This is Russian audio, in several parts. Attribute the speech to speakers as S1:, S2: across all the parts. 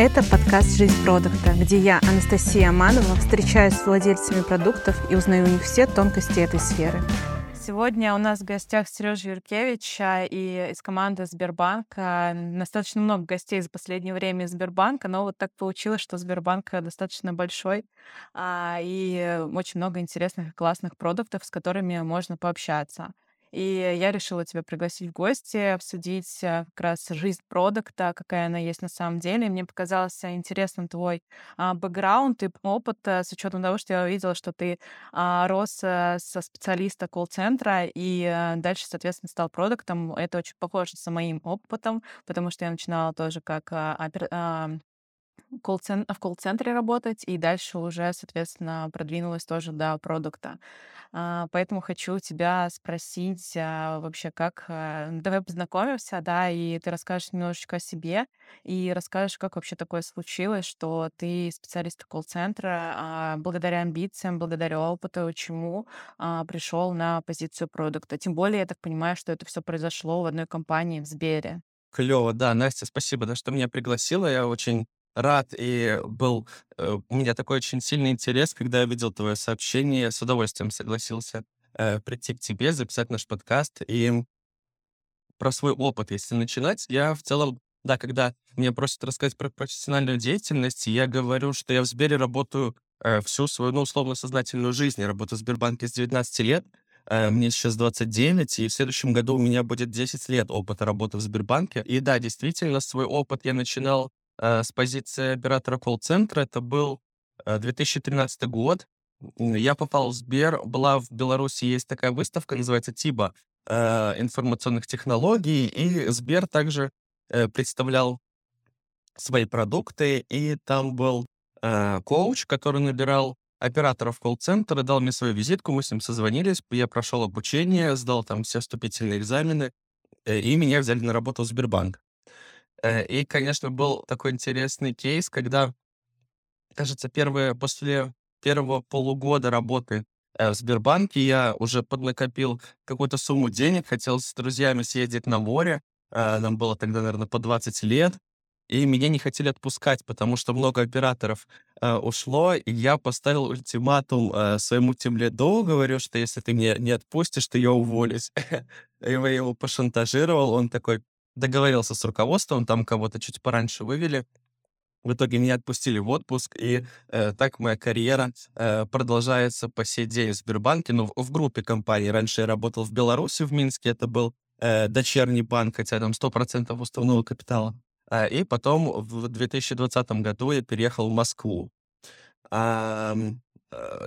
S1: Это подкаст «Жизнь продукта», где я, Анастасия Аманова, встречаюсь с владельцами продуктов и узнаю у них все тонкости этой сферы. Сегодня у нас в гостях Сережа Юркевич и из команды Сбербанка. Достаточно много гостей за последнее время из Сбербанка, но вот так получилось, что Сбербанк достаточно большой а, и очень много интересных и классных продуктов, с которыми можно пообщаться. И я решила тебя пригласить в гости, обсудить э, как раз жизнь продукта, какая она есть на самом деле. Мне показался интересным твой а, бэкграунд и опыт э, с учетом того, что я увидела, что ты а, рос а, со специалиста колл-центра и дальше, соответственно, стал продуктом. Это очень похоже с моим опытом, потому что я начинала тоже как колл-цен- в колл-центре работать, и дальше уже, соответственно, продвинулась тоже до продукта. А, Поэтому хочу тебя спросить а, вообще, как... а, Давай познакомимся, да, и ты расскажешь немножечко о себе, и расскажешь, как вообще такое случилось, что ты специалист колл-центра, благодаря амбициям, благодаря опыту, чему пришел на позицию продукта. Тем более, я так понимаю, что это все произошло в одной компании в Сбере.
S2: Клево, да, Настя, спасибо, да, что меня пригласила. Я очень рад и был... э, У меня такой очень сильный интерес, когда я видел твое сообщение, я с удовольствием согласился э, прийти к тебе, записать наш подкаст. И про свой опыт, если начинать, я в целом, да, когда меня просят рассказать про профессиональную деятельность, я говорю, что я в Сбере работаю э, всю свою, ну, условно-сознательную жизнь. Я работаю в Сбербанке с 19 лет, э, мне сейчас 29, и в следующем году у меня будет 10 лет опыта работы в Сбербанке. И да, действительно, свой опыт я начинал с позиции оператора колл-центра. Это был э, 2013 год. М, Я попал в Сбер, была в Беларуси, есть такая выставка, называется ТИБА, э, информационных технологий, и Сбер также э, представлял свои продукты, и там был э, коуч, который набирал операторов колл-центра, дал мне свою визитку, мы с ним созвонились, я прошел обучение, сдал там все вступительные экзамены, э, и меня взяли на работу в Сбербанк. Э, И, конечно, был такой интересный кейс, когда, кажется, первые, после первого полугода работы э, в Сбербанке я уже поднакопил какую-то сумму денег, хотел с друзьями съездить на море, э, нам было тогда, наверное, по 20 лет, и меня не хотели отпускать, потому что много операторов э, ушло, и я поставил ультиматум э, своему тимлиду, говорю, что если ты меня не отпустишь, то я уволюсь. И я его пошантажировал, он такой договорился с руководством, там кого-то чуть пораньше вывели. В итоге меня отпустили в отпуск, и э, так моя карьера э, продолжается по сей день в Сбербанке, ну, в, в группе компаний. Раньше я работал в Беларуси, в Минске, это был э, дочерний банк, хотя там 100% уставного капитала. А, и потом в 2020 году я переехал в Москву. Э,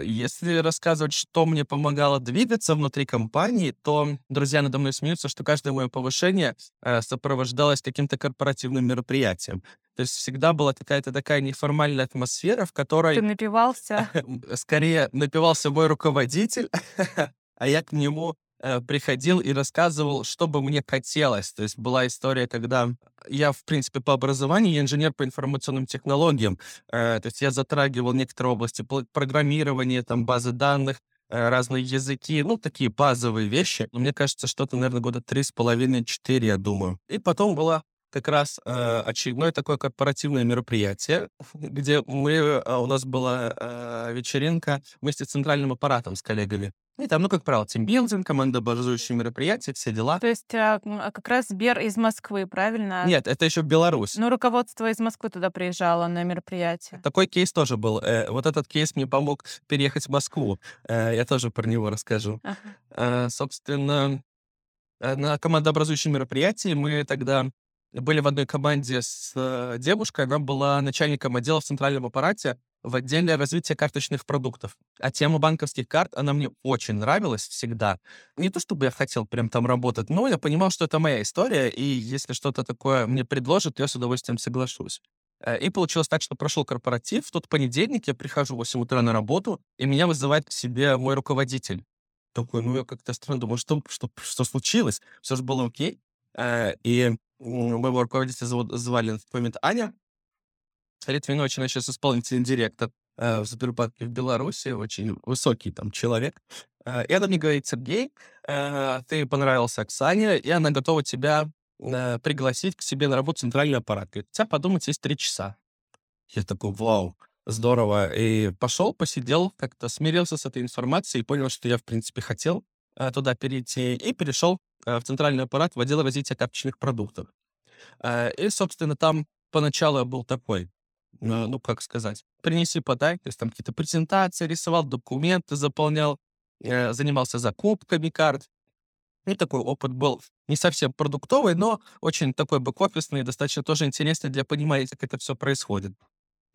S2: Если рассказывать, что мне помогало двигаться внутри компании, то друзья надо мной смеются, что каждое мое повышение э, сопровождалось каким-то корпоративным мероприятием. То есть всегда была какая-то такая неформальная атмосфера, в
S1: Ты
S2: которой
S1: напивался?
S2: скорее напивался мой руководитель, а я к нему э, приходил и рассказывал, что бы мне хотелось. То есть была история, когда я, в принципе, по образованию я инженер по информационным технологиям. Э, то есть я затрагивал некоторые области программирования, там, базы данных, э, разные языки, ну, такие базовые вещи. Но мне кажется, что-то, наверное, года три с половиной, четыре, я думаю. И потом была как раз э, очередное такое корпоративное мероприятие, где мы, э, у нас была э, вечеринка вместе с центральным аппаратом, с коллегами. И там, ну, как правило, тимбилдинг, командообразующие мероприятия, все дела.
S1: То есть а, а как раз Сбер из Москвы, правильно?
S2: Нет, это еще Беларусь.
S1: Ну, руководство из Москвы туда приезжало на мероприятие.
S2: Такой кейс тоже был. Э, Вот этот кейс мне помог переехать в Москву. Э, Я тоже про него расскажу.
S1: Ага.
S2: Э, Собственно, э, на командообразующем мероприятии мы тогда были в одной команде с э, девушкой. Она была начальником отдела в центральном аппарате в отделе развития карточных продуктов. А тема банковских карт, она мне очень нравилась всегда. Не то чтобы я хотел прям там работать, но я понимал, что это моя история, и если что-то такое мне предложат, я с удовольствием соглашусь. Э, И получилось так, что прошел корпоратив. В тот понедельник я прихожу в 8 утра на работу, и меня вызывает к себе мой руководитель. Такой, ну я как-то странно думаю, что, что, что случилось? Все же было окей. Э, И моего руководителя зовут- звали момент Аня. Литвинович, она сейчас исполнительный директор э, в Сбербанке в Беларуси, очень высокий там человек. Э, И она мне говорит, Сергей, э, ты понравился Оксане, и она готова тебя э, пригласить к себе на работу в центральный аппарат. Говорит, тебя подумать есть три часа. Я такой, вау, здорово. И пошел, посидел, как-то смирился с этой информацией и понял, что я, в принципе, хотел туда перейти. И перешел э, в центральный аппарат в отдел развития карточных продуктов. Э, и, собственно, там поначалу я был такой, э, ну, как сказать, принеси, подай. То есть там какие-то презентации рисовал, документы заполнял, э, занимался закупками карт. И такой опыт был не совсем продуктовый, но очень такой бэк-офисный, достаточно тоже интересный для понимания, как это все происходит.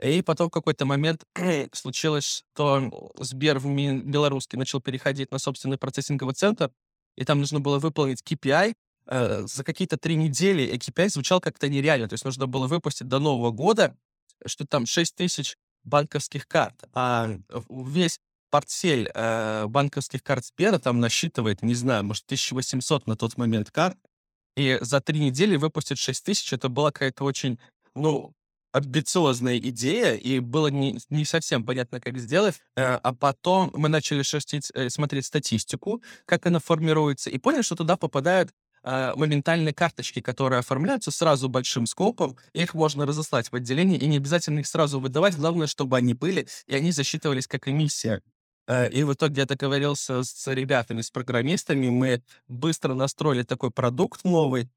S2: И потом в какой-то момент случилось, что Сбер в белорусский начал переходить на собственный процессинговый центр, и там нужно было выполнить KPI. Э, за какие-то три недели и KPI звучал как-то нереально. То есть нужно было выпустить до Нового года, что там 6 тысяч банковских карт. А весь портфель э, банковских карт Сбера там насчитывает, не знаю, может, 1800 на тот момент карт. И за три недели выпустить 6 тысяч, это была какая-то очень, ну, амбициозная идея, и было не, не совсем понятно, как сделать. Э, а потом мы начали шерстить, э, смотреть статистику, как она формируется, и поняли, что туда попадают э, моментальные карточки, которые оформляются сразу большим скопом, их можно разослать в отделение, и не обязательно их сразу выдавать, главное, чтобы они были, и они засчитывались как эмиссия. И в итоге я договорился с ребятами, с программистами, мы быстро настроили такой продукт новый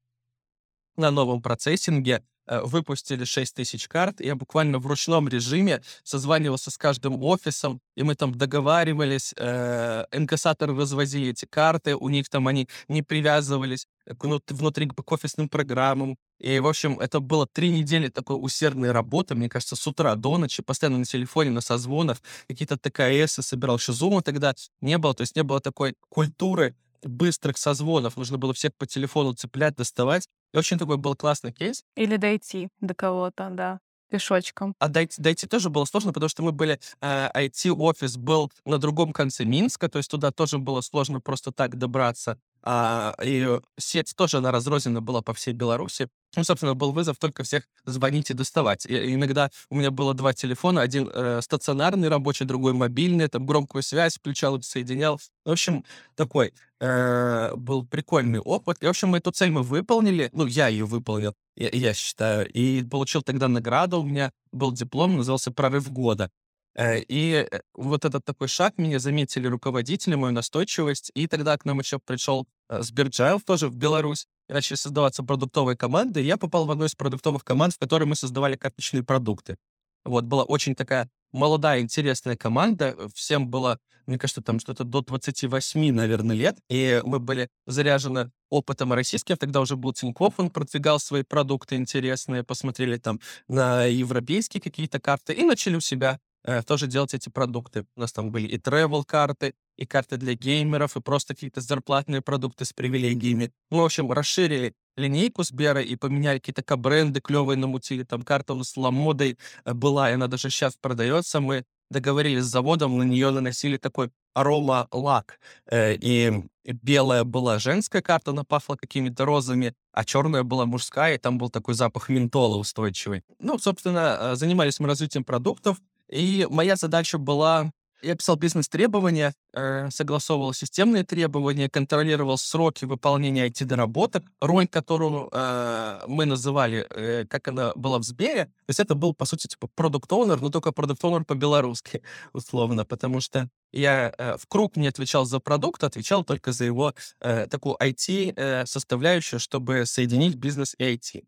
S2: на новом процессинге, Э, выпустили 6 тысяч карт. Я буквально в ручном режиме созванивался с каждым офисом, и мы там договаривались, э, инкассаторы развозили эти карты, у них там они не привязывались к внутри к офисным программам. И, в общем, это было три недели такой усердной работы, мне кажется, с утра до ночи, постоянно на телефоне, на созвонах, какие-то ТКС собирал, еще зума тогда не было, то есть не было такой культуры быстрых созвонов, нужно было всех по телефону цеплять, доставать. И очень такой был классный кейс.
S1: Или дойти до кого-то, да пешочком.
S2: А дойти, дойти тоже было сложно, потому что мы были... Э, IT-офис был на другом конце Минска, то есть туда тоже было сложно просто так добраться. А, и сеть тоже, она разрознена была по всей Беларуси. Ну, собственно, был вызов только всех звонить и доставать. И иногда у меня было два телефона, один э, стационарный рабочий, другой мобильный, там громкую связь включал, соединял. В общем, такой э, был прикольный опыт. И, в общем, мы эту цель мы выполнили. Ну, я ее выполнил, я, я считаю. И получил тогда награду. У меня был диплом, назывался «Прорыв года». Э, и э, вот этот такой шаг меня заметили руководители, мою настойчивость, и тогда к нам еще пришел э, Сберджайл тоже в Беларусь, и начали создаваться продуктовые команды, и я попал в одну из продуктовых команд, в которой мы создавали карточные продукты. Вот, была очень такая молодая, интересная команда, всем было, мне кажется, там что-то до 28, наверное, лет, и мы были заряжены опытом российским, тогда уже был Тинькофф, он продвигал свои продукты интересные, посмотрели там на европейские какие-то карты и начали у себя тоже делать эти продукты. У нас там были и travel карты, и карты для геймеров, и просто какие-то зарплатные продукты с привилегиями. Мы, в общем, расширили линейку Сбера и поменяли какие-то бренды клевые намутили. Там карта у нас ламодой э, была, и она даже сейчас продается. Мы договорились с заводом, на нее наносили такой арома лак. Э, и белая была женская карта, она пахла какими-то розами, а черная была мужская, и там был такой запах ментола устойчивый. Ну, собственно, э, занимались мы развитием продуктов, и моя задача была я писал бизнес-требования, э, согласовывал системные требования, контролировал сроки выполнения IT-доработок. Роль, которую э, мы называли, э, как она была в Сбере, то есть это был, по сути, типа продукт-оунер, но только продукт-оунер по-белорусски, условно, потому что я э, в круг не отвечал за продукт, отвечал только за его э, такую IT-составляющую, э, чтобы соединить бизнес и IT.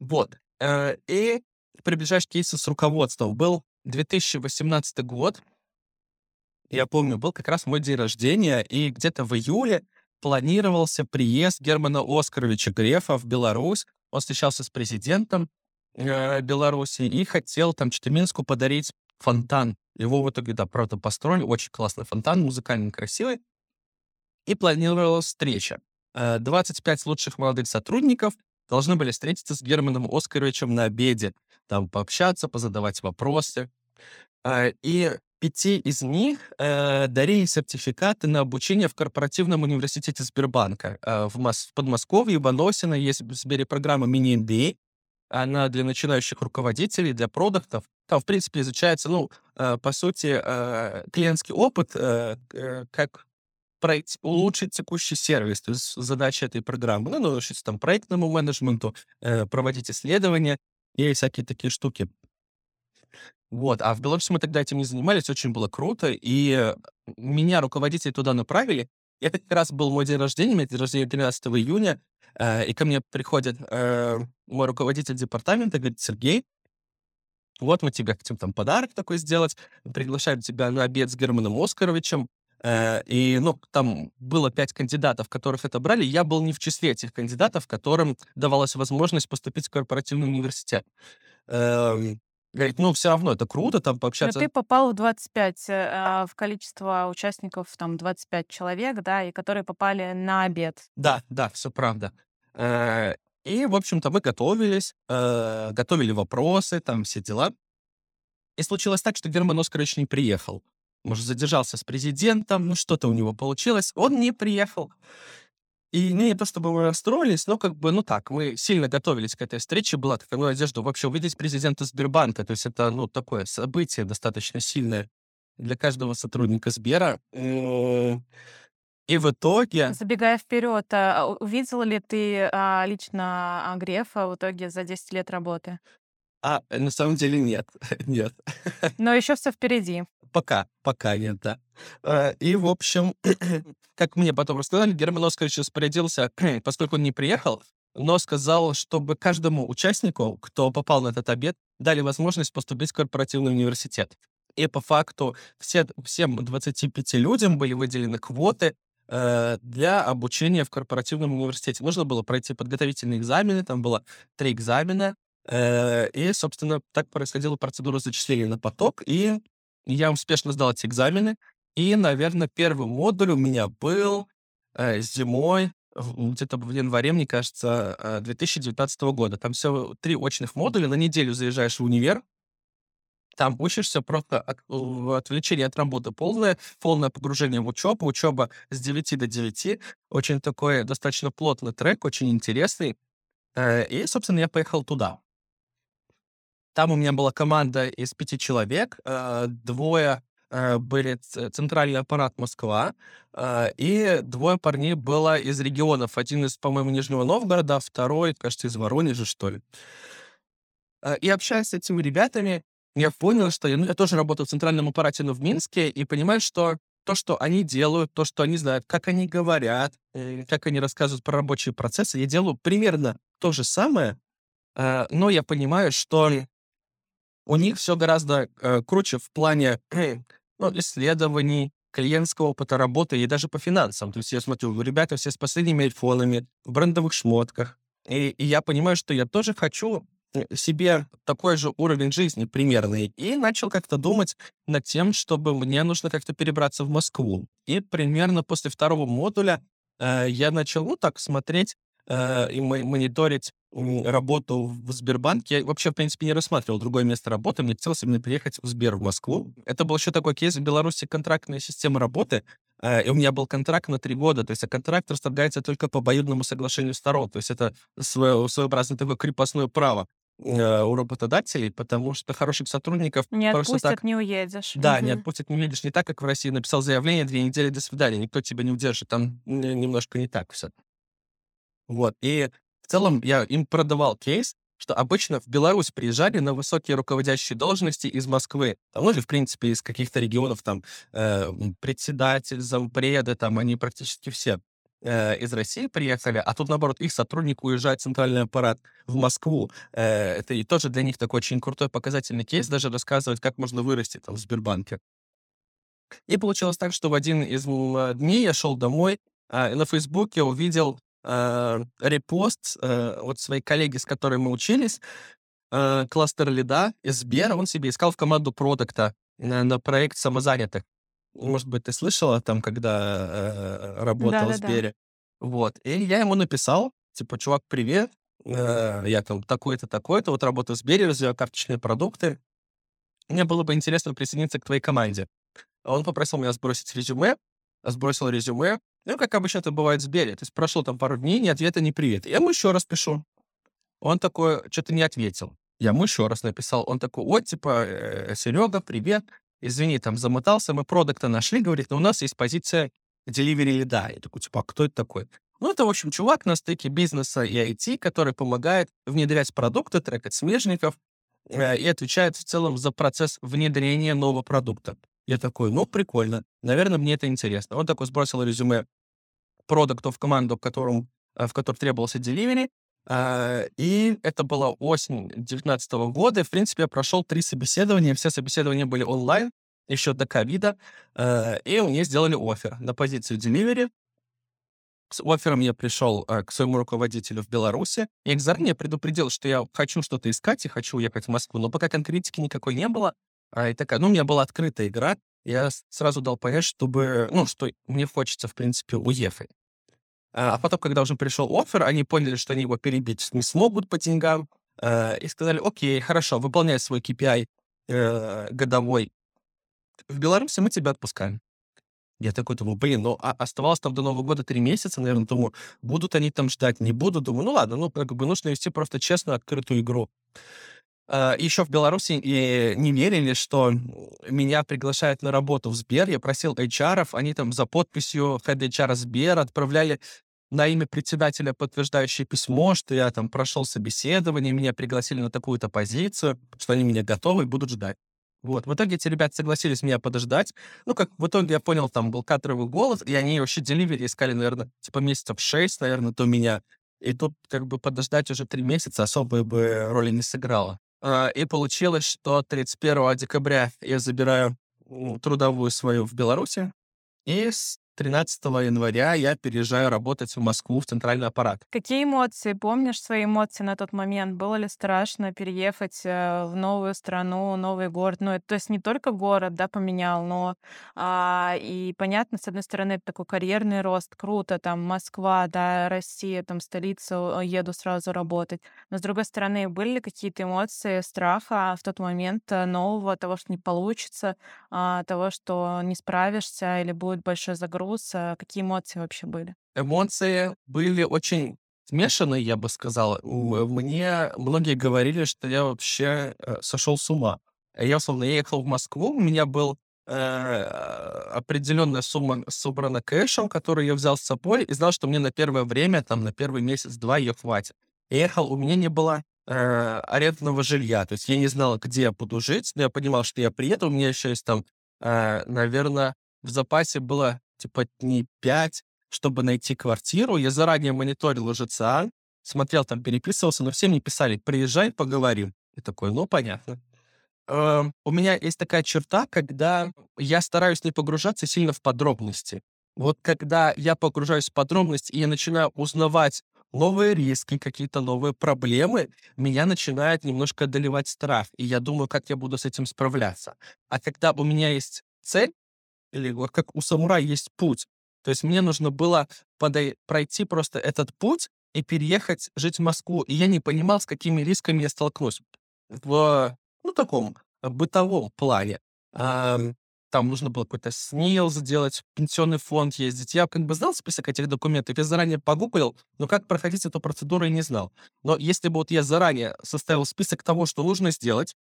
S2: Вот. Э, и приближаешь кейсы с руководством. Был 2018 год, я помню, был как раз мой день рождения, и где-то в июле планировался приезд Германа Оскаровича Грефа в Беларусь. Он встречался с президентом э, Беларуси и хотел там Читаминску подарить фонтан. Его в итоге, да, правда, построили. Очень классный фонтан, музыкально красивый. И планировалась встреча. 25 э, лучших молодых сотрудников должны были встретиться с Германом Оскаровичем на обеде, там пообщаться, позадавать вопросы. А, и пяти из них э, дарили сертификаты на обучение в корпоративном университете Сбербанка. Э, в, Мос- в Подмосковье, в Аносино есть в Сбере программа мини-MBA. Она для начинающих руководителей, для продуктов. Там, в принципе, изучается, ну, э, по сути, э, клиентский опыт, э, как проект, улучшить текущий сервис. То есть задача этой программы, ну, научиться там проектному менеджменту, э, проводить исследования и всякие такие штуки. Вот, а в Беларуси мы тогда этим не занимались, очень было круто, и меня руководители туда направили. Это как раз был мой день рождения, у меня день рождения 13 июня, э, и ко мне приходит э, мой руководитель департамента, говорит, Сергей, вот мы тебе хотим там подарок такой сделать, приглашаем тебя на обед с Германом Оскаровичем, э, и, ну, там было пять кандидатов, которых это брали, я был не в числе этих кандидатов, которым давалась возможность поступить в корпоративный университет. Эм, Говорит, ну, все равно это круто там
S1: Но
S2: пообщаться.
S1: ты попал в 25, э, а, в количество участников, там, 25 человек, да, и которые попали на обед.
S2: Да, да, все правда. Э, И, в общем-то, мы готовились, э, готовили вопросы, там все дела. И случилось так, что Герман Оскарович не приехал. Может, задержался с президентом, ну, что-то у него получилось. Он не приехал. И не то чтобы мы расстроились, но как бы, ну так, мы сильно готовились к этой встрече. Была такая ну, надежда вообще увидеть президента Сбербанка. То есть это, ну, такое событие достаточно сильное для каждого сотрудника Сбера. Э, И в итоге...
S1: Забегая вперед, а, увидел ли ты а, лично Грефа в итоге за 10 лет работы?
S2: А, на самом деле нет, нет.
S1: Но еще все впереди.
S2: Пока, пока нет, да. Э, И, в общем, как мне потом рассказали, Герман Оскарович распорядился, поскольку он не приехал, но сказал, чтобы каждому участнику, кто попал на этот обед, дали возможность поступить в корпоративный университет. И по факту все, всем 25 людям были выделены квоты э, для обучения в корпоративном университете. Нужно было пройти подготовительные экзамены, там было три экзамена, э, и, собственно, так происходила процедура зачисления на поток, и я успешно сдал эти экзамены, и, наверное, первый модуль у меня был э, зимой, где-то в январе, мне кажется, э, 2019 года. Там все три очных модуля, на неделю заезжаешь в универ, там учишься просто от, отвлечение от работы полное, полное погружение в учебу, учеба с 9 до 9, очень такой достаточно плотный трек, очень интересный. Э, И, собственно, я поехал туда. Там у меня была команда из пяти человек, э, двое э, были центральный аппарат Москва, э, и двое парней было из регионов. Один из, по-моему, Нижнего Новгорода, второй, кажется, из Воронежа, что ли. И общаясь с этими ребятами, я понял, что я, ну, я тоже работаю в центральном аппарате, но в Минске, и понимаю, что то, что они делают, то, что они знают, как они говорят, как они рассказывают про рабочие процессы, я делаю примерно то же самое, но я понимаю, что у них все гораздо э, круче в плане ну, исследований, клиентского опыта работы и даже по финансам. То есть я смотрю, ребята все с последними айфонами, в брендовых шмотках. И, и я понимаю, что я тоже хочу э, себе такой же уровень жизни примерный. И начал как-то думать над тем, чтобы мне нужно как-то перебраться в Москву. И примерно после второго модуля э, я начал, ну, так, смотреть э, и мо- мониторить работу в Сбербанке. Я вообще, в принципе, не рассматривал другое место работы. Мне хотелось именно переехать в Сбер в Москву. Это был еще такой кейс в Беларуси контрактная система работы. э, И у меня был контракт на три года. То есть а контракт расторгается только по обоюдному соглашению сторон. То есть это свое, своеобразное такое крепостное право э, у работодателей, потому что хороших сотрудников
S1: Не отпустят,
S2: так
S1: не уедешь.
S2: да, не
S1: Мгм.
S2: отпустят, не видишь, не так, как в России. Написал заявление, две недели, до свидания. Никто тебя не удержит. Там немножко не так все. Вот. И в целом я им продавал кейс, что обычно в Беларусь приезжали на высокие руководящие должности из Москвы. Там, ну или, в принципе, из каких-то регионов, там, э, председатель, зампреды, там, они практически все э, из России приехали, а тут, наоборот, их сотрудник уезжает в центральный аппарат в Москву. Э, это и тоже для них такой очень крутой показательный кейс, даже рассказывать, как можно вырасти там в Сбербанке. И получилось так, что в один из дней я шел домой, а, и на Фейсбуке увидел э, репост э, от своей коллеги, с которой мы учились, э, кластер лида из Сбера, он себе искал в команду продукта на, на проект самозанятых. Может быть, ты слышала там, когда э, работал в
S1: Да-да-да.
S2: Сбере? Вот. И я ему написал, типа, чувак, привет, э, я там такой-то, такой-то, вот работаю в Сбере, развиваю карточные продукты. Мне было бы интересно присоединиться к твоей команде. Он попросил меня сбросить резюме, сбросил резюме. Ну, как обычно это бывает в Сбере. То есть прошло там пару дней, ни ответа, ни привета. Я ему еще раз пишу. Он такой, что-то не ответил. Я ему еще раз написал. Он такой, вот, типа, э, Серега, привет. Извини, там замотался, мы продукта нашли, говорит, но у нас есть позиция delivery лида. Я такой, типа, а кто это такой? Ну, это, в общем, чувак на стыке бизнеса и IT, который помогает внедрять продукты, трекать смежников, э, и отвечает в целом за процесс внедрения нового продукта. Я такой, ну, прикольно, наверное, мне это интересно. Он такой сбросил резюме продукта в команду, в котором, э, в которой требовался delivery, а, и это была осень 2019 года. И, в принципе, я прошел три собеседования. Все собеседования были онлайн, еще до ковида. Э, и мне сделали офер на позицию delivery. С оффером я пришел э, к своему руководителю в Беларуси. Я их заранее предупредил, что я хочу что-то искать и хочу уехать в Москву, но пока конкретики никакой не было. А, и такая, ну, у меня была открытая игра, я сразу дал понять, чтобы, ну, что мне хочется, в принципе, уехать. А, а потом, когда уже пришел офер, они поняли, что они его перебить не смогут по деньгам, э, и сказали, окей, хорошо, выполняй свой KPI э, годовой. В Беларуси мы тебя отпускаем. Я такой думаю, блин, ну а оставалось там до Нового года три месяца, наверное, думаю, будут они там ждать, не будут. Думаю, ну ладно, ну как бы нужно вести просто честную, открытую игру. Uh, еще в Беларуси и не верили, что меня приглашают на работу в Сбер. Я просил HR, они там за подписью Head HR Сбер отправляли на имя председателя подтверждающее письмо, что я там прошел собеседование, меня пригласили на такую-то позицию, что они меня готовы и будут ждать. Вот. В итоге эти ребята согласились меня подождать. Ну, как в итоге я понял, там был кадровый голос, и они вообще деливери искали, наверное, типа месяцев шесть, наверное, до меня. И тут как бы подождать уже три месяца особой бы роли не сыграло. А, и получилось, что 31 декабря я забираю трудовую свою в Беларуси, и с 13 января я переезжаю работать в Москву, в центральный аппарат.
S1: Какие эмоции? Помнишь свои эмоции на тот момент? Было ли страшно переехать э, в новую страну, новый город? Ну, это, то есть не только город, да, поменял, но а, и понятно, с одной стороны, такой карьерный рост, круто, там Москва, да, Россия, там столица, еду сразу работать. Но с другой стороны, были ли какие-то эмоции страха в тот момент э, нового, того, что не получится, а, того, что не справишься или будет большой загруз? Груз? А какие эмоции вообще были?
S2: Эмоции были очень смешанные, я бы сказал. Мне многие говорили, что я вообще э, сошел с ума. Я, условно, ехал в Москву, у меня был э, определенная сумма собрана кэшем, который я взял с собой, и знал, что мне на первое время, там, на первый месяц-два ее хватит. Я ехал, у меня не было э, арендного жилья, то есть я не знал, где я буду жить, но я понимал, что я приеду, у меня еще есть там, э, наверное, в запасе было типа дней пять, чтобы найти квартиру. Я заранее мониторил ЖЦА, смотрел там, переписывался, но все мне писали, приезжай, поговорим. И такой, ну, понятно. Э, у меня есть такая черта, когда я стараюсь не погружаться сильно в подробности. Вот когда я погружаюсь в подробности и я начинаю узнавать новые риски, какие-то новые проблемы, меня начинает немножко одолевать страх. И я думаю, как я буду с этим справляться. А когда у меня есть цель, или вот как у самурая есть путь. То есть мне нужно было подой- пройти просто этот путь и переехать жить в Москву. И я не понимал, с какими рисками я столкнусь в, ну, таком бытовом плане. А, там нужно было какой-то СНИЛ сделать, пенсионный фонд ездить. Я как бы знал список этих документов, я заранее погуглил, но как проходить эту процедуру я не знал. Но если бы вот я заранее составил список того, что нужно сделать,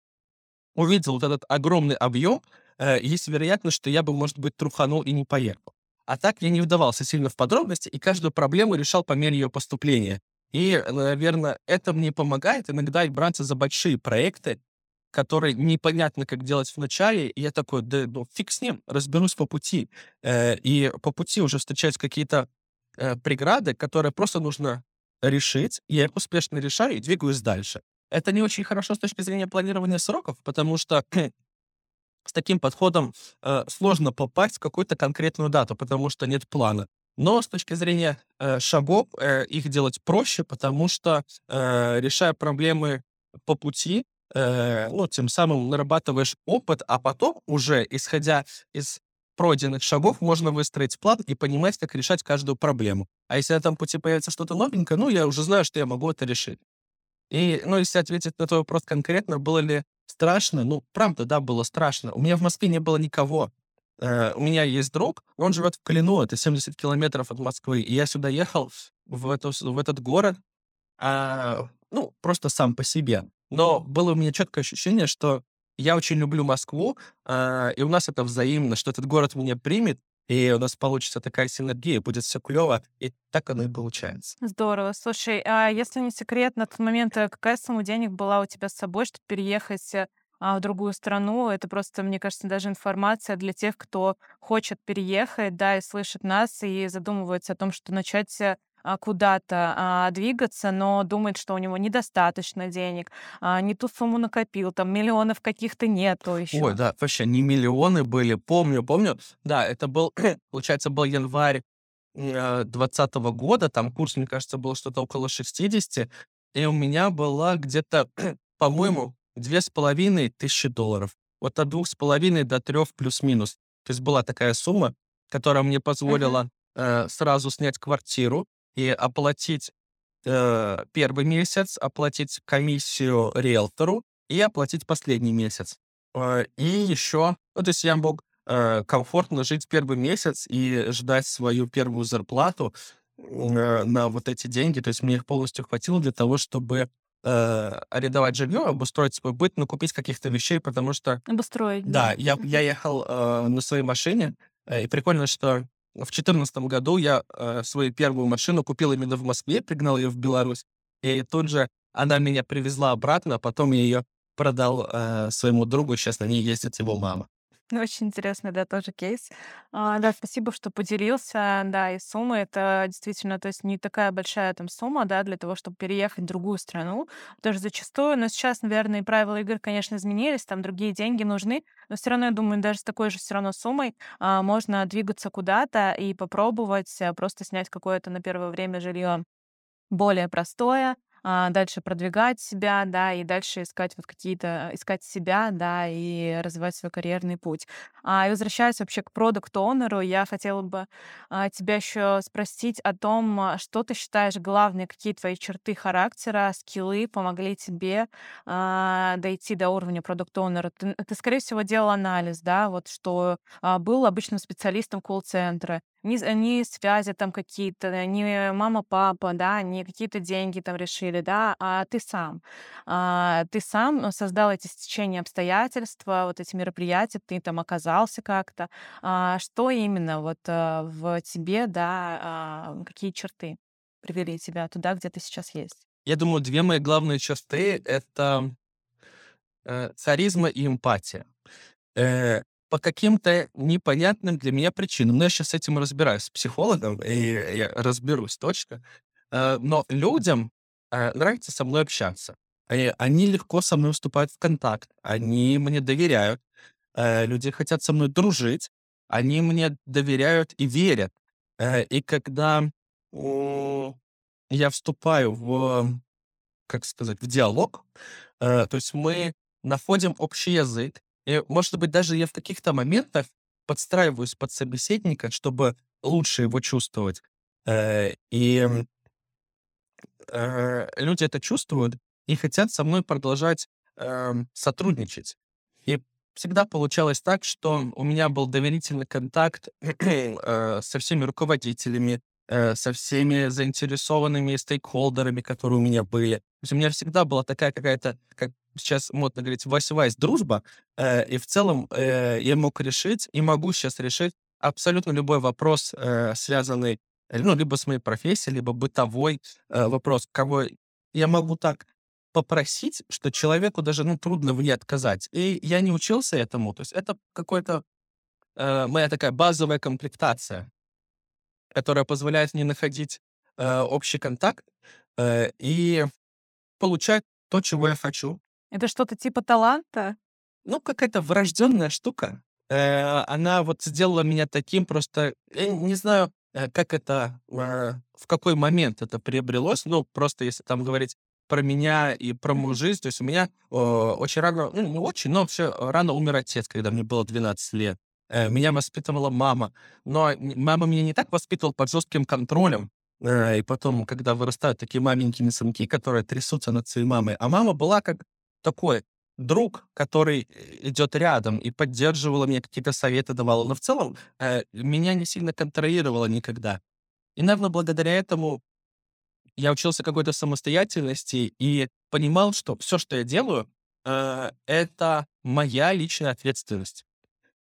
S2: увидел вот этот огромный объем, э, есть вероятность, что я бы, может быть, труханул и не поехал. А так я не вдавался сильно в подробности и каждую проблему решал по мере ее поступления. И, наверное, это мне помогает иногда и браться за большие проекты, которые непонятно, как делать вначале, и я такой, да ну фиг с ним, разберусь по пути. Э, и по пути уже встречаются какие-то э, преграды, которые просто нужно решить, я их успешно решаю и двигаюсь дальше. Это не очень хорошо с точки зрения планирования сроков, потому что с таким подходом э, сложно попасть в какую-то конкретную дату, потому что нет плана. Но с точки зрения э, шагов э, их делать проще, потому что э, решая проблемы по пути, э, ну, тем самым нарабатываешь опыт, а потом уже, исходя из пройденных шагов, можно выстроить план и понимать, как решать каждую проблему. А если на этом пути появится что-то новенькое, ну, я уже знаю, что я могу это решить. И, ну, если ответить на твой вопрос конкретно, было ли страшно? Ну, правда, да, было страшно. У меня в Москве не было никого. Э, у меня есть друг, он живет в Калину, это 70 километров от Москвы. И я сюда ехал, в, эту, в этот город, а, ну, просто сам по себе. Но было у меня четкое ощущение, что я очень люблю Москву, а, и у нас это взаимно, что этот город меня примет, и у нас получится такая синергия, будет все клево, и так оно и получается.
S1: Здорово. Слушай, а если не секрет, на тот момент э, какая сумма денег была у тебя с собой, чтобы переехать э, а, в другую страну? Это просто, мне кажется, даже информация для тех, кто хочет переехать, да, и слышит нас, и задумывается о том, что начать э, куда-то а, двигаться, но думает, что у него недостаточно денег, а, не ту сумму накопил, там миллионов каких-то нету
S2: Ой,
S1: еще.
S2: да, вообще не миллионы были, помню, помню. Да, это был, получается, был январь э, 20 года, там курс, мне кажется, был что-то около 60, и у меня была где-то, по-моему, две с половиной тысячи долларов. Вот от двух с половиной до трех плюс-минус. То есть была такая сумма, которая мне позволила э, сразу снять квартиру и оплатить э, первый месяц, оплатить комиссию риэлтору и оплатить последний месяц. Э, и еще, ну, то есть я мог э, комфортно жить первый месяц и ждать свою первую зарплату э, на вот эти деньги. То есть мне их полностью хватило для того, чтобы э, арендовать жилье, обустроить свой быт, ну, купить каких-то вещей, потому что
S1: Обустроить, да.
S2: да, я, я ехал э, на своей машине, э, и прикольно, что в 2014 году я э, свою первую машину купил именно в Москве, пригнал ее в Беларусь, и тут же она меня привезла обратно, а потом я ее продал э, своему другу, сейчас на ней ездит его мама.
S1: Ну, Очень интересный, да, тоже кейс. А, да, спасибо, что поделился, да, и сумма это действительно, то есть не такая большая там сумма, да, для того, чтобы переехать в другую страну, даже зачастую, но сейчас, наверное, и правила игры, конечно, изменились, там другие деньги нужны, но все равно, я думаю, даже с такой же все равно суммой а, можно двигаться куда-то и попробовать а, просто снять какое-то на первое время жилье более простое, дальше продвигать себя, да, и дальше искать вот какие-то, искать себя, да, и развивать свой карьерный путь. А, и возвращаясь вообще к продукт-оунеру, я хотела бы а, тебя еще спросить о том, а, что ты считаешь главные, какие твои черты характера, скиллы помогли тебе а, дойти до уровня продукт-оунера. Ты, ты, скорее всего, делал анализ, да, вот что а, был обычным специалистом колл-центра, ни, ни связи там какие-то, ни мама-папа, да, ни какие-то деньги там решили, да, а ты сам. А, ты сам создал эти стечения обстоятельств, вот эти мероприятия, ты там оказался как-то. А, что именно вот а, в тебе, да, а, какие черты привели тебя туда, где ты сейчас есть?
S2: Я думаю, две мои главные черты — это э, харизма и эмпатия. Э, по каким-то непонятным для меня причинам. Но я сейчас с этим разбираюсь с психологом, и я разберусь точно. Э, но людям э, нравится со мной общаться. Они легко со мной вступают в контакт. Они мне доверяют. Э, люди хотят со мной дружить. Они мне доверяют и верят. И когда я вступаю в, как сказать, в диалог, то есть мы находим общий язык, и, может быть, даже я в каких-то моментах подстраиваюсь под собеседника, чтобы лучше его чувствовать. Э, и э, люди это чувствуют и хотят со мной продолжать эм, сотрудничать. И всегда получалось так, что у меня был доверительный контакт э, со всеми руководителями, со всеми заинтересованными стейкхолдерами, которые у меня были. То есть у меня всегда была такая какая-то, как сейчас модно говорить, вась-вась дружба, э, и в целом э, я мог решить и могу сейчас решить абсолютно любой вопрос, э, связанный э, ну, либо с моей профессией, либо бытовой э, вопрос, кого я могу так попросить, что человеку даже ну, трудно мне отказать. И я не учился этому. То есть это какой-то э, моя такая базовая комплектация, которая позволяет мне находить э, общий контакт э, и получать то, чего я хочу.
S1: Это что-то типа таланта?
S2: Ну, какая-то врожденная штука. Э, она вот сделала меня таким просто... Я не знаю, э, как это... э, в какой момент это приобрелось. Ну, просто если там говорить про меня и про мою жизнь. То есть у меня э, очень рано... Ну, не очень, но вообще рано умер отец, когда мне было 12 лет. Э, меня воспитывала мама. Но мама меня не так воспитывала под жестким контролем. Э, и потом, когда вырастают такие маленькие сынки, которые трясутся над своей мамой. А мама была как такой друг, который э, идет рядом и поддерживала меня, какие-то советы давала. Но в целом э, меня не сильно контролировала никогда. И, наверное, благодаря этому я учился какой-то самостоятельности и понимал, что все, что я делаю, э, это моя личная ответственность.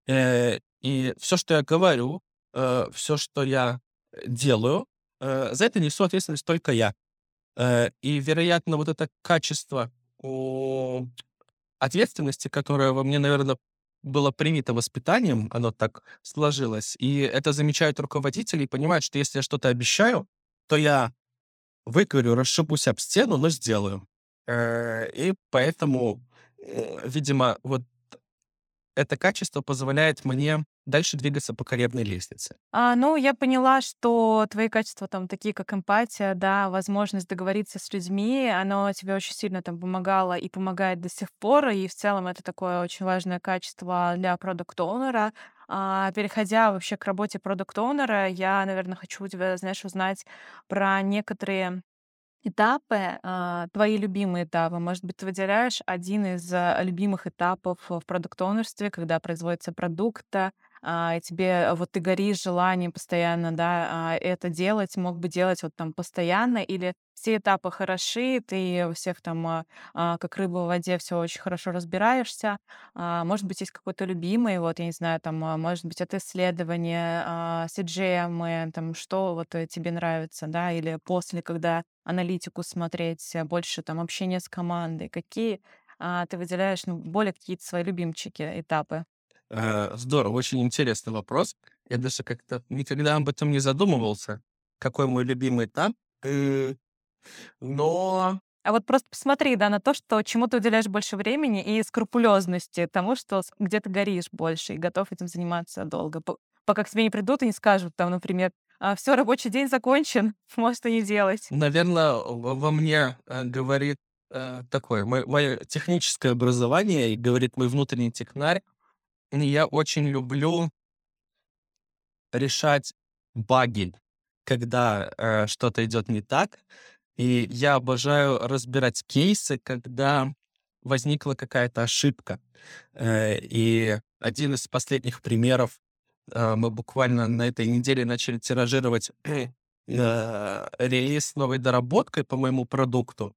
S2: Э, и все, что я говорю, э, все, что я делаю, э, за это несу ответственность только я. Э, и, вероятно, вот это качество о, ответственности, которое во мне, наверное, было принято воспитанием, оно так сложилось. И это замечают руководители и понимают, что если я что-то обещаю, то я выговорю, расшибусь об стену, но сделаю. Э, и поэтому, э, видимо, вот это качество позволяет мне дальше двигаться по карьерной лестнице.
S1: А, ну, я поняла, что твои качества там такие, как эмпатия, да, возможность договориться с людьми, оно тебе очень сильно там помогало и помогает до сих пор, и в целом это такое очень важное качество для продукт-оунера. А, переходя вообще к работе продукт-оунера, я, наверное, хочу у тебя, знаешь, узнать про некоторые Этапы, а, твои любимые этапы. Может быть, ты выделяешь один из а, любимых этапов в продукт-оунерстве, когда производится продукт, а, тебе вот ты горишь желанием постоянно, да, а, это делать, мог бы делать вот там постоянно, или все этапы хороши, ты у всех там а, а, как рыба в воде все очень хорошо разбираешься. Может быть, есть какой-то любимый, вот, я не знаю, там, может быть, это исследование, а, CGM, там, что вот э, тебе нравится, да, или после, когда аналитику смотреть, э, больше там общение с командой, какие ты выделяешь, ну, более какие-то свои любимчики, этапы?
S2: Э, здорово, очень интересный вопрос. Я даже как-то никогда об этом не задумывался, какой мой любимый этап. Э, но
S1: А вот просто посмотри, да, на то, что чему ты уделяешь больше времени и скрупулезности тому, что где ты горишь больше и готов этим заниматься долго, по- пока к тебе не придут и не скажут, там, например, все, рабочий день закончен, можешь и не делать.
S2: наверное, во мне э, говорит такое, мое техническое образование, и говорит мой внутренний технарь, я очень люблю решать баги, когда э, что-то идет не так. И я обожаю разбирать кейсы, когда возникла какая-то ошибка. Э, и один из последних примеров, э, мы буквально на этой неделе начали тиражировать э, релиз с новой доработкой по моему продукту.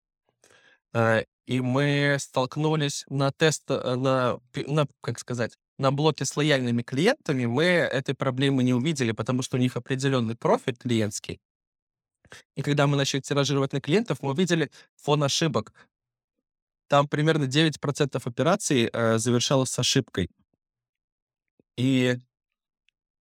S2: Э, и мы столкнулись на тест, э, на, на, как сказать, на блоке с лояльными клиентами, мы этой проблемы не увидели, потому что у них определенный профиль клиентский. И когда мы начали тиражировать на клиентов, мы увидели фон ошибок. Там примерно 9% операций э, завершалось с ошибкой. И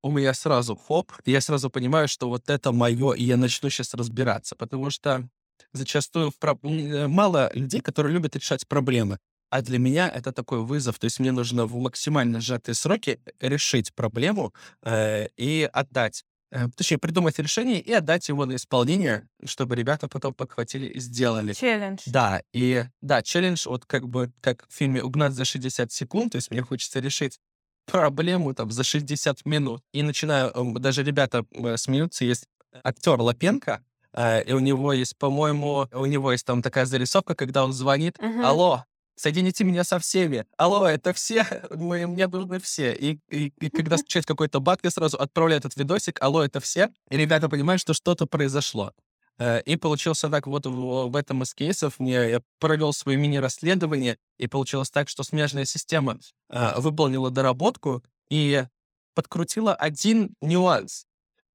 S2: у меня сразу хоп, я сразу понимаю, что вот это мое, и я начну сейчас разбираться, потому что зачастую про... Э, мало людей, которые любят решать проблемы. А для меня это такой вызов. То есть мне нужно в максимально сжатые сроки решить проблему э, и отдать. Э, точнее, придумать решение и отдать его на исполнение, чтобы ребята потом подхватили и сделали.
S1: Челлендж.
S2: Да, и да, челлендж, вот как бы, как в фильме «Угнать за 60 секунд», то есть мне хочется решить проблему там за 60 минут. И начинаю, даже ребята э, смеются, есть актер Лапенко, э, и у него есть, по-моему, у него есть там такая зарисовка, когда он звонит,
S1: Мгм.
S2: алло, соедините меня со всеми. Алло, это все, мы, мне нужны все. И, и, и когда случается какой-то баг, я сразу отправляю этот видосик, алло, это все. И ребята понимают, что что-то произошло. Э, И получился так вот в, в этом из кейсов. Мне, я провел свое мини-расследование, и получилось так, что смежная система э, выполнила доработку и подкрутила один нюанс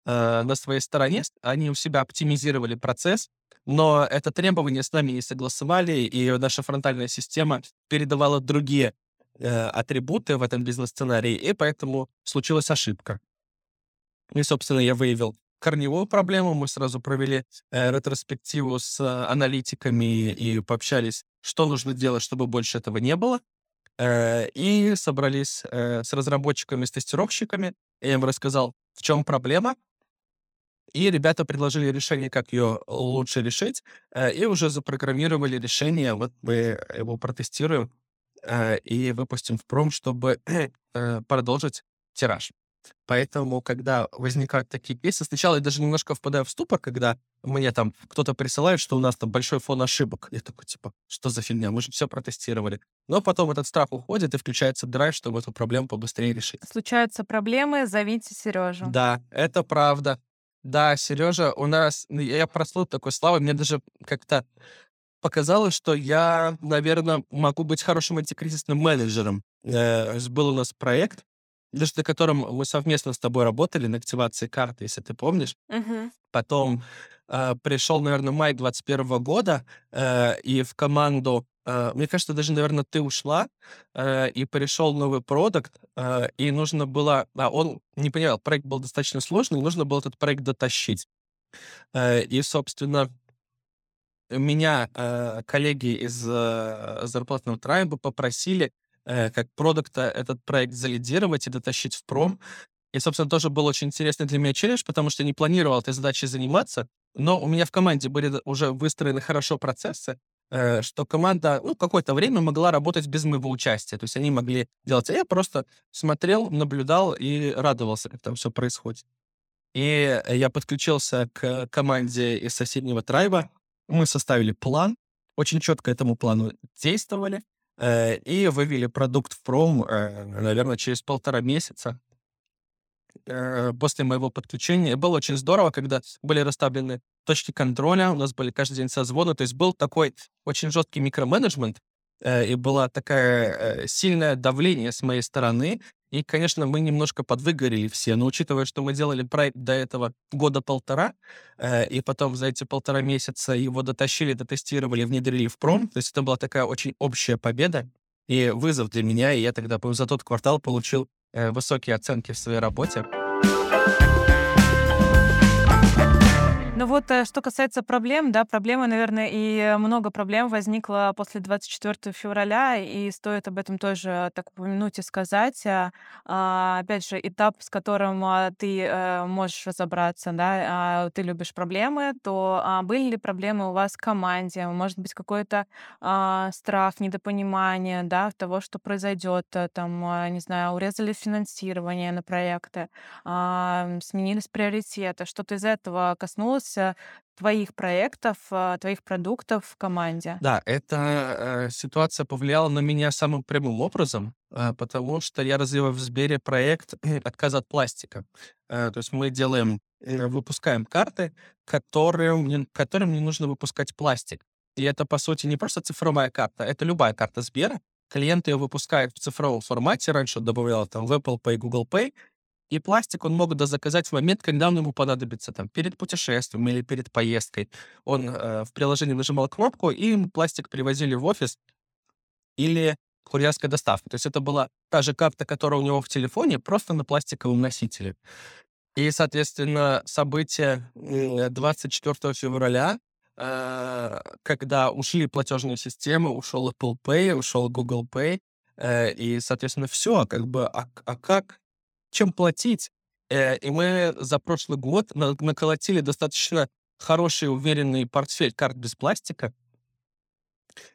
S2: э, на своей стороне. Они у себя оптимизировали процесс, но это требование с нами не согласовали, и наша фронтальная система передавала другие э, атрибуты в этом бизнес-сценарии, и поэтому случилась ошибка. И, собственно, я выявил корневую проблему. Мы сразу провели э, ретроспективу с э, аналитиками и пообщались, что нужно делать, чтобы больше этого не было. Э, и собрались э, с разработчиками, с тестировщиками. Я им рассказал, в чем проблема. И ребята предложили решение, как ее лучше решить. э, И уже запрограммировали решение. Вот мы его протестируем э, и выпустим в пром, чтобы э, продолжить тираж. Поэтому, когда возникают такие кейсы, сначала я даже немножко впадаю в ступор, когда мне там кто-то присылает, что у нас там большой фон ошибок. Я такой, типа, что за фигня? Мы же все протестировали. Но потом этот страх уходит, и включается драйв, чтобы эту проблему побыстрее решить.
S1: Случаются проблемы, зовите Сережу.
S2: Да, это правда. Да, Сережа, у нас... ну, Я прослыл такой славой, мне даже как-то показалось, что я, наверное, могу быть хорошим антикризисным менеджером. Э, Был у нас проект, даже на котором мы совместно с тобой работали на активации карты, если ты помнишь.
S1: Мгм.
S2: Потом э, пришел, наверное, май 21 года, э, и в команду, мне кажется, даже, наверное, ты ушла, э, и пришел новый продукт, э, и нужно было, а он не понимал, проект был достаточно сложный, нужно было этот проект дотащить. Э, и, собственно, меня э, коллеги из э, зарплатного трайба попросили э, как продукта этот проект залидировать и дотащить в пром. И, собственно, тоже был очень интересный для меня челлендж, потому что не планировал этой задачей заниматься, но у меня в команде были уже выстроены хорошо процессы, э, что команда ну, какое-то время могла работать без моего участия. То есть они могли делать, а я просто смотрел, наблюдал и радовался, как там все происходит. И я подключился к команде из соседнего трайба, мы составили план, очень четко этому плану действовали э, и вывели продукт в пром, э, наверное, через полтора месяца э, после моего подключения. Было очень здорово, когда были расставлены точки контроля, у нас были каждый день созвоны, то есть был такой очень жесткий микроменеджмент, э, и было такое э, сильное давление с моей стороны, и, конечно, мы немножко подвыгорели все, но учитывая, что мы делали проект до этого года полтора, э, и потом за эти полтора месяца его дотащили, дотестировали, внедрили в пром, то есть это была такая очень общая победа и вызов для меня, и я тогда за тот квартал получил высокие оценки в своей работе.
S1: Ну вот, э, что касается проблем, да, проблемы, наверное, и много проблем возникло после 24 февраля, и стоит об этом тоже так упомянуть и сказать. А, а, опять же, этап, с которым а, ты э, можешь разобраться, да, ты любишь проблемы, то были ли проблемы у вас в команде? Может быть, какой-то страх, недопонимание, да, того, что произойдет, э, там, не знаю, урезали финансирование на проекты, сменились приоритеты, что-то из этого коснулось твоих проектов, а, твоих продуктов в команде?
S2: Да, эта э, ситуация повлияла на меня самым прямым образом, э, потому что я развиваю в Сбере проект отказа от пластика. Э, то есть мы делаем, э, выпускаем карты, которым, которым не нужно выпускать пластик. И это, по сути, не просто цифровая карта, это любая карта Сбера. Клиенты ее выпускают в цифровом формате. Раньше добавлял там в Apple Pay, Google Pay. И пластик он мог заказать в момент, когда он ему понадобится, там, перед путешествием или перед поездкой. Он э, в приложении нажимал кнопку, и ему пластик привозили в офис или курьерская доставка. То есть это была та же карта, которая у него в телефоне, просто на пластиковом носителе. И, соответственно, события м, 24 февраля, э, когда ушли платежные системы, ушел Apple Pay, ушел Google Pay, э, и, соответственно, все, как бы, а, а как чем платить. Э, и мы за прошлый год на- наколотили достаточно хороший, уверенный портфель карт без пластика.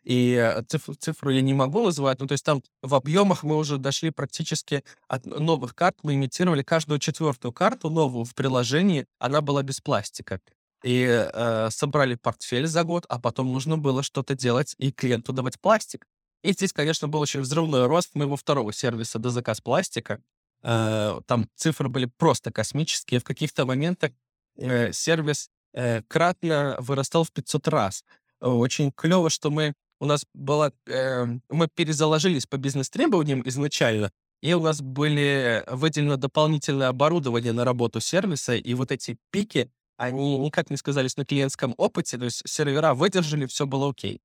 S2: И э, циф- цифру я не могу называть, ну, то есть там в объемах мы уже дошли практически от новых карт. Мы имитировали каждую четвертую карту новую в приложении, она была без пластика. И э, собрали портфель за год, а потом нужно было что-то делать и клиенту давать пластик. И здесь, конечно, был очень взрывной рост моего второго сервиса до заказ пластика. Э, там цифры были просто космические. В каких-то моментах э, сервис э, кратно вырастал в 500 раз. Очень клево, что мы у нас было, э, мы перезаложились по бизнес-требованиям изначально, и у нас были выделено дополнительное оборудование на работу сервиса, и вот эти пики, они никак не сказались на клиентском опыте, то есть сервера выдержали, все было окей.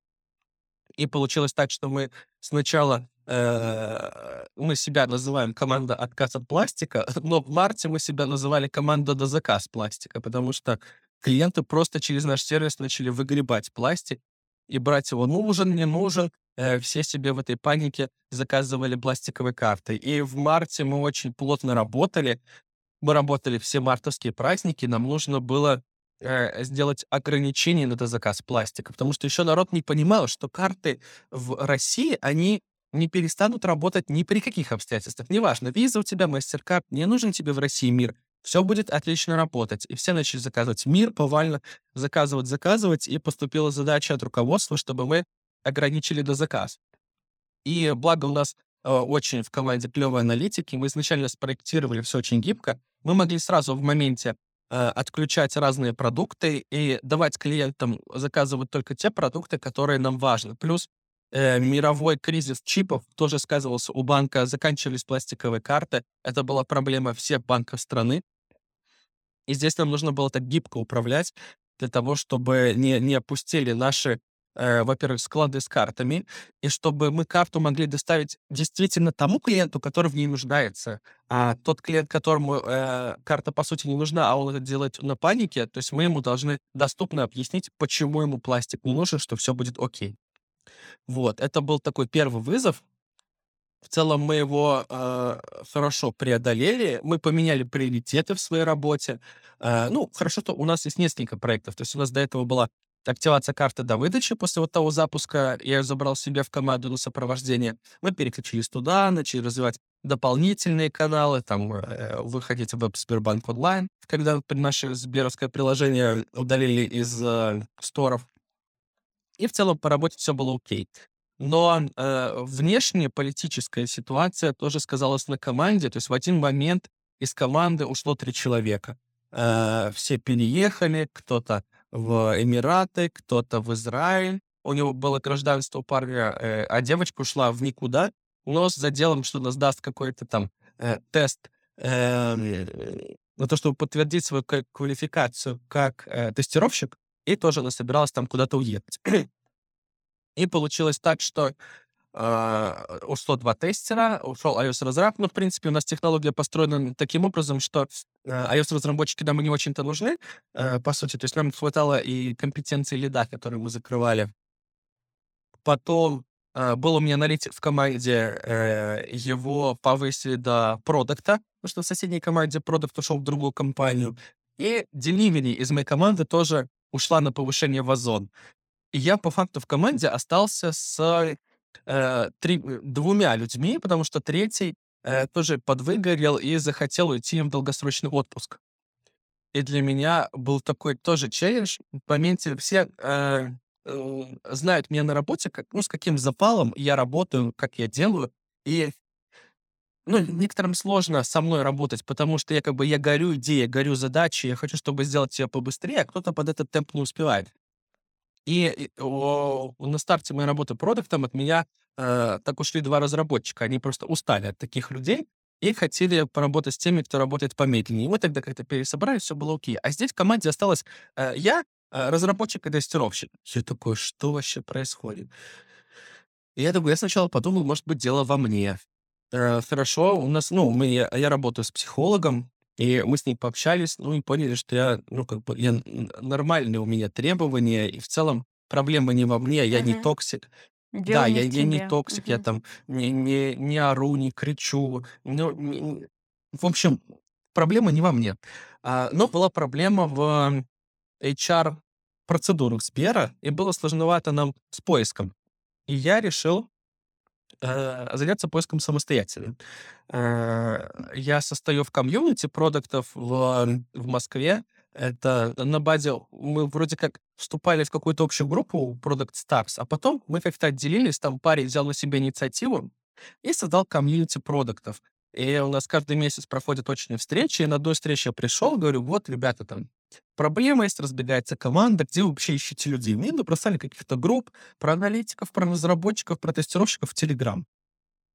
S2: И получилось так, что мы сначала мы себя называем команда отказ от пластика, но в марте мы себя называли команда до заказ пластика, потому что клиенты просто через наш сервис начали выгребать пластик и брать его нужен, не нужен. Э, все себе в этой панике заказывали пластиковые карты. И в марте мы очень плотно работали. Мы работали все мартовские праздники. Нам нужно было э, сделать ограничение на этот заказ пластика, потому что еще народ не понимал, что карты в России, они не перестанут работать ни при каких обстоятельствах. Неважно, виза у тебя, MasterCard, не нужен тебе в России мир. Все будет отлично работать. И все начали заказывать мир, повально заказывать, заказывать, и поступила задача от руководства, чтобы мы ограничили до заказ. И благо у нас э, очень в команде клевые аналитики, мы изначально спроектировали все очень гибко, мы могли сразу в моменте э, отключать разные продукты и давать клиентам заказывать только те продукты, которые нам важны. Плюс э, мировой кризис чипов тоже сказывался. У банка заканчивались пластиковые карты. Это была проблема всех банков страны. И здесь нам нужно было так гибко управлять для того, чтобы не, не опустили наши, э, во-первых, склады с картами, и чтобы мы карту могли доставить действительно тому клиенту, который в ней нуждается. А тот клиент, которому э, карта, по сути, не нужна, а он это делает на панике, то есть мы ему должны доступно объяснить, почему ему пластик не нужен, что все будет окей. Вот, это был такой первый вызов, в целом мы его э, хорошо преодолели. Мы поменяли приоритеты в своей работе. Э, ну, хорошо, что у нас есть несколько проектов. То есть у нас до этого была активация карты до выдачи после вот того запуска. Я ее забрал себе в команду на сопровождение. Мы переключились туда, начали развивать дополнительные каналы, там, э, выходить в веб Сбербанк онлайн, когда наше сберовское приложение удалили из э, сторов. И в целом по работе все было окей. Но э, внешняя политическая ситуация тоже сказалась на команде. То есть в один момент из команды ушло три человека. Э, все переехали, кто-то в Эмираты, кто-то в Израиль. У него было гражданство парня, э, а девочка ушла в никуда, но с заделом, что нас даст какой-то там э, тест э, на то, чтобы подтвердить свою квалификацию как э, тестировщик, и тоже она собиралась там куда-то уехать. И получилось так, что Uh, ушло два тестера, ушел iOS-разраб. Ну, в принципе, у нас технология построена таким образом, что uh, iOS-разработчики нам не очень-то нужны, uh, по сути. То есть нам хватало и компетенции лида, которые мы закрывали. Потом был у меня аналитик в команде, э, его повысили до продукта, потому что в соседней команде продукт ушел в другую компанию. И delivery из моей команды тоже ушла на повышение в Озон. И я по факту в команде остался с э, три, э, двумя людьми, потому что третий э, тоже подвыгорел и захотел уйти в долгосрочный отпуск. И для меня был такой тоже челлендж. В моменте все э, э, знают меня на работе, как, ну, с каким запалом я работаю, как я делаю. И ну, некоторым сложно со мной работать, потому что я как бы я горю идеей, горю задачей, я хочу, чтобы сделать ее побыстрее, а кто-то под этот темп не успевает. И, о, на старте моей работы продуктом от меня э, так ушли два разработчика. Они просто устали от таких людей и хотели поработать с теми, кто работает помедленнее. И мы тогда как-то пересобрались, все было окей. А здесь в команде осталось э, я, э, разработчик и тестировщик. Я такой, что вообще происходит? И я такой, я сначала подумал, может быть, дело во мне. Э, хорошо, у нас, ну, мы, я, я работаю с психологом, и мы с ней пообщались, ну и поняли, что я, ну, как бы, я нормальные у меня требования, и в целом проблема не во мне, я не токсик.
S1: Дело
S2: Да,
S1: не
S2: я, я не токсик, я там не, не, не ору, не кричу. Ну, не- в общем, проблема не во мне. А, но была проблема в HR-процедурах Сбера, и было сложновато нам с поиском. И я решил заняться поиском самостоятельно. Э, я состою в комьюнити продуктов в, в Москве. Это на базе мы вроде как вступали в какую-то общую группу Product Stars, а потом мы как-то отделились, там парень взял на себя инициативу и создал комьюнити продуктов. И у нас каждый месяц проходят точные встречи, и на одной встрече я пришел, говорю, вот, ребята, там проблема есть, разбегается команда, где вы вообще ищете людей? Мне набросали каких-то групп про аналитиков, про разработчиков, про тестировщиков в Телеграм.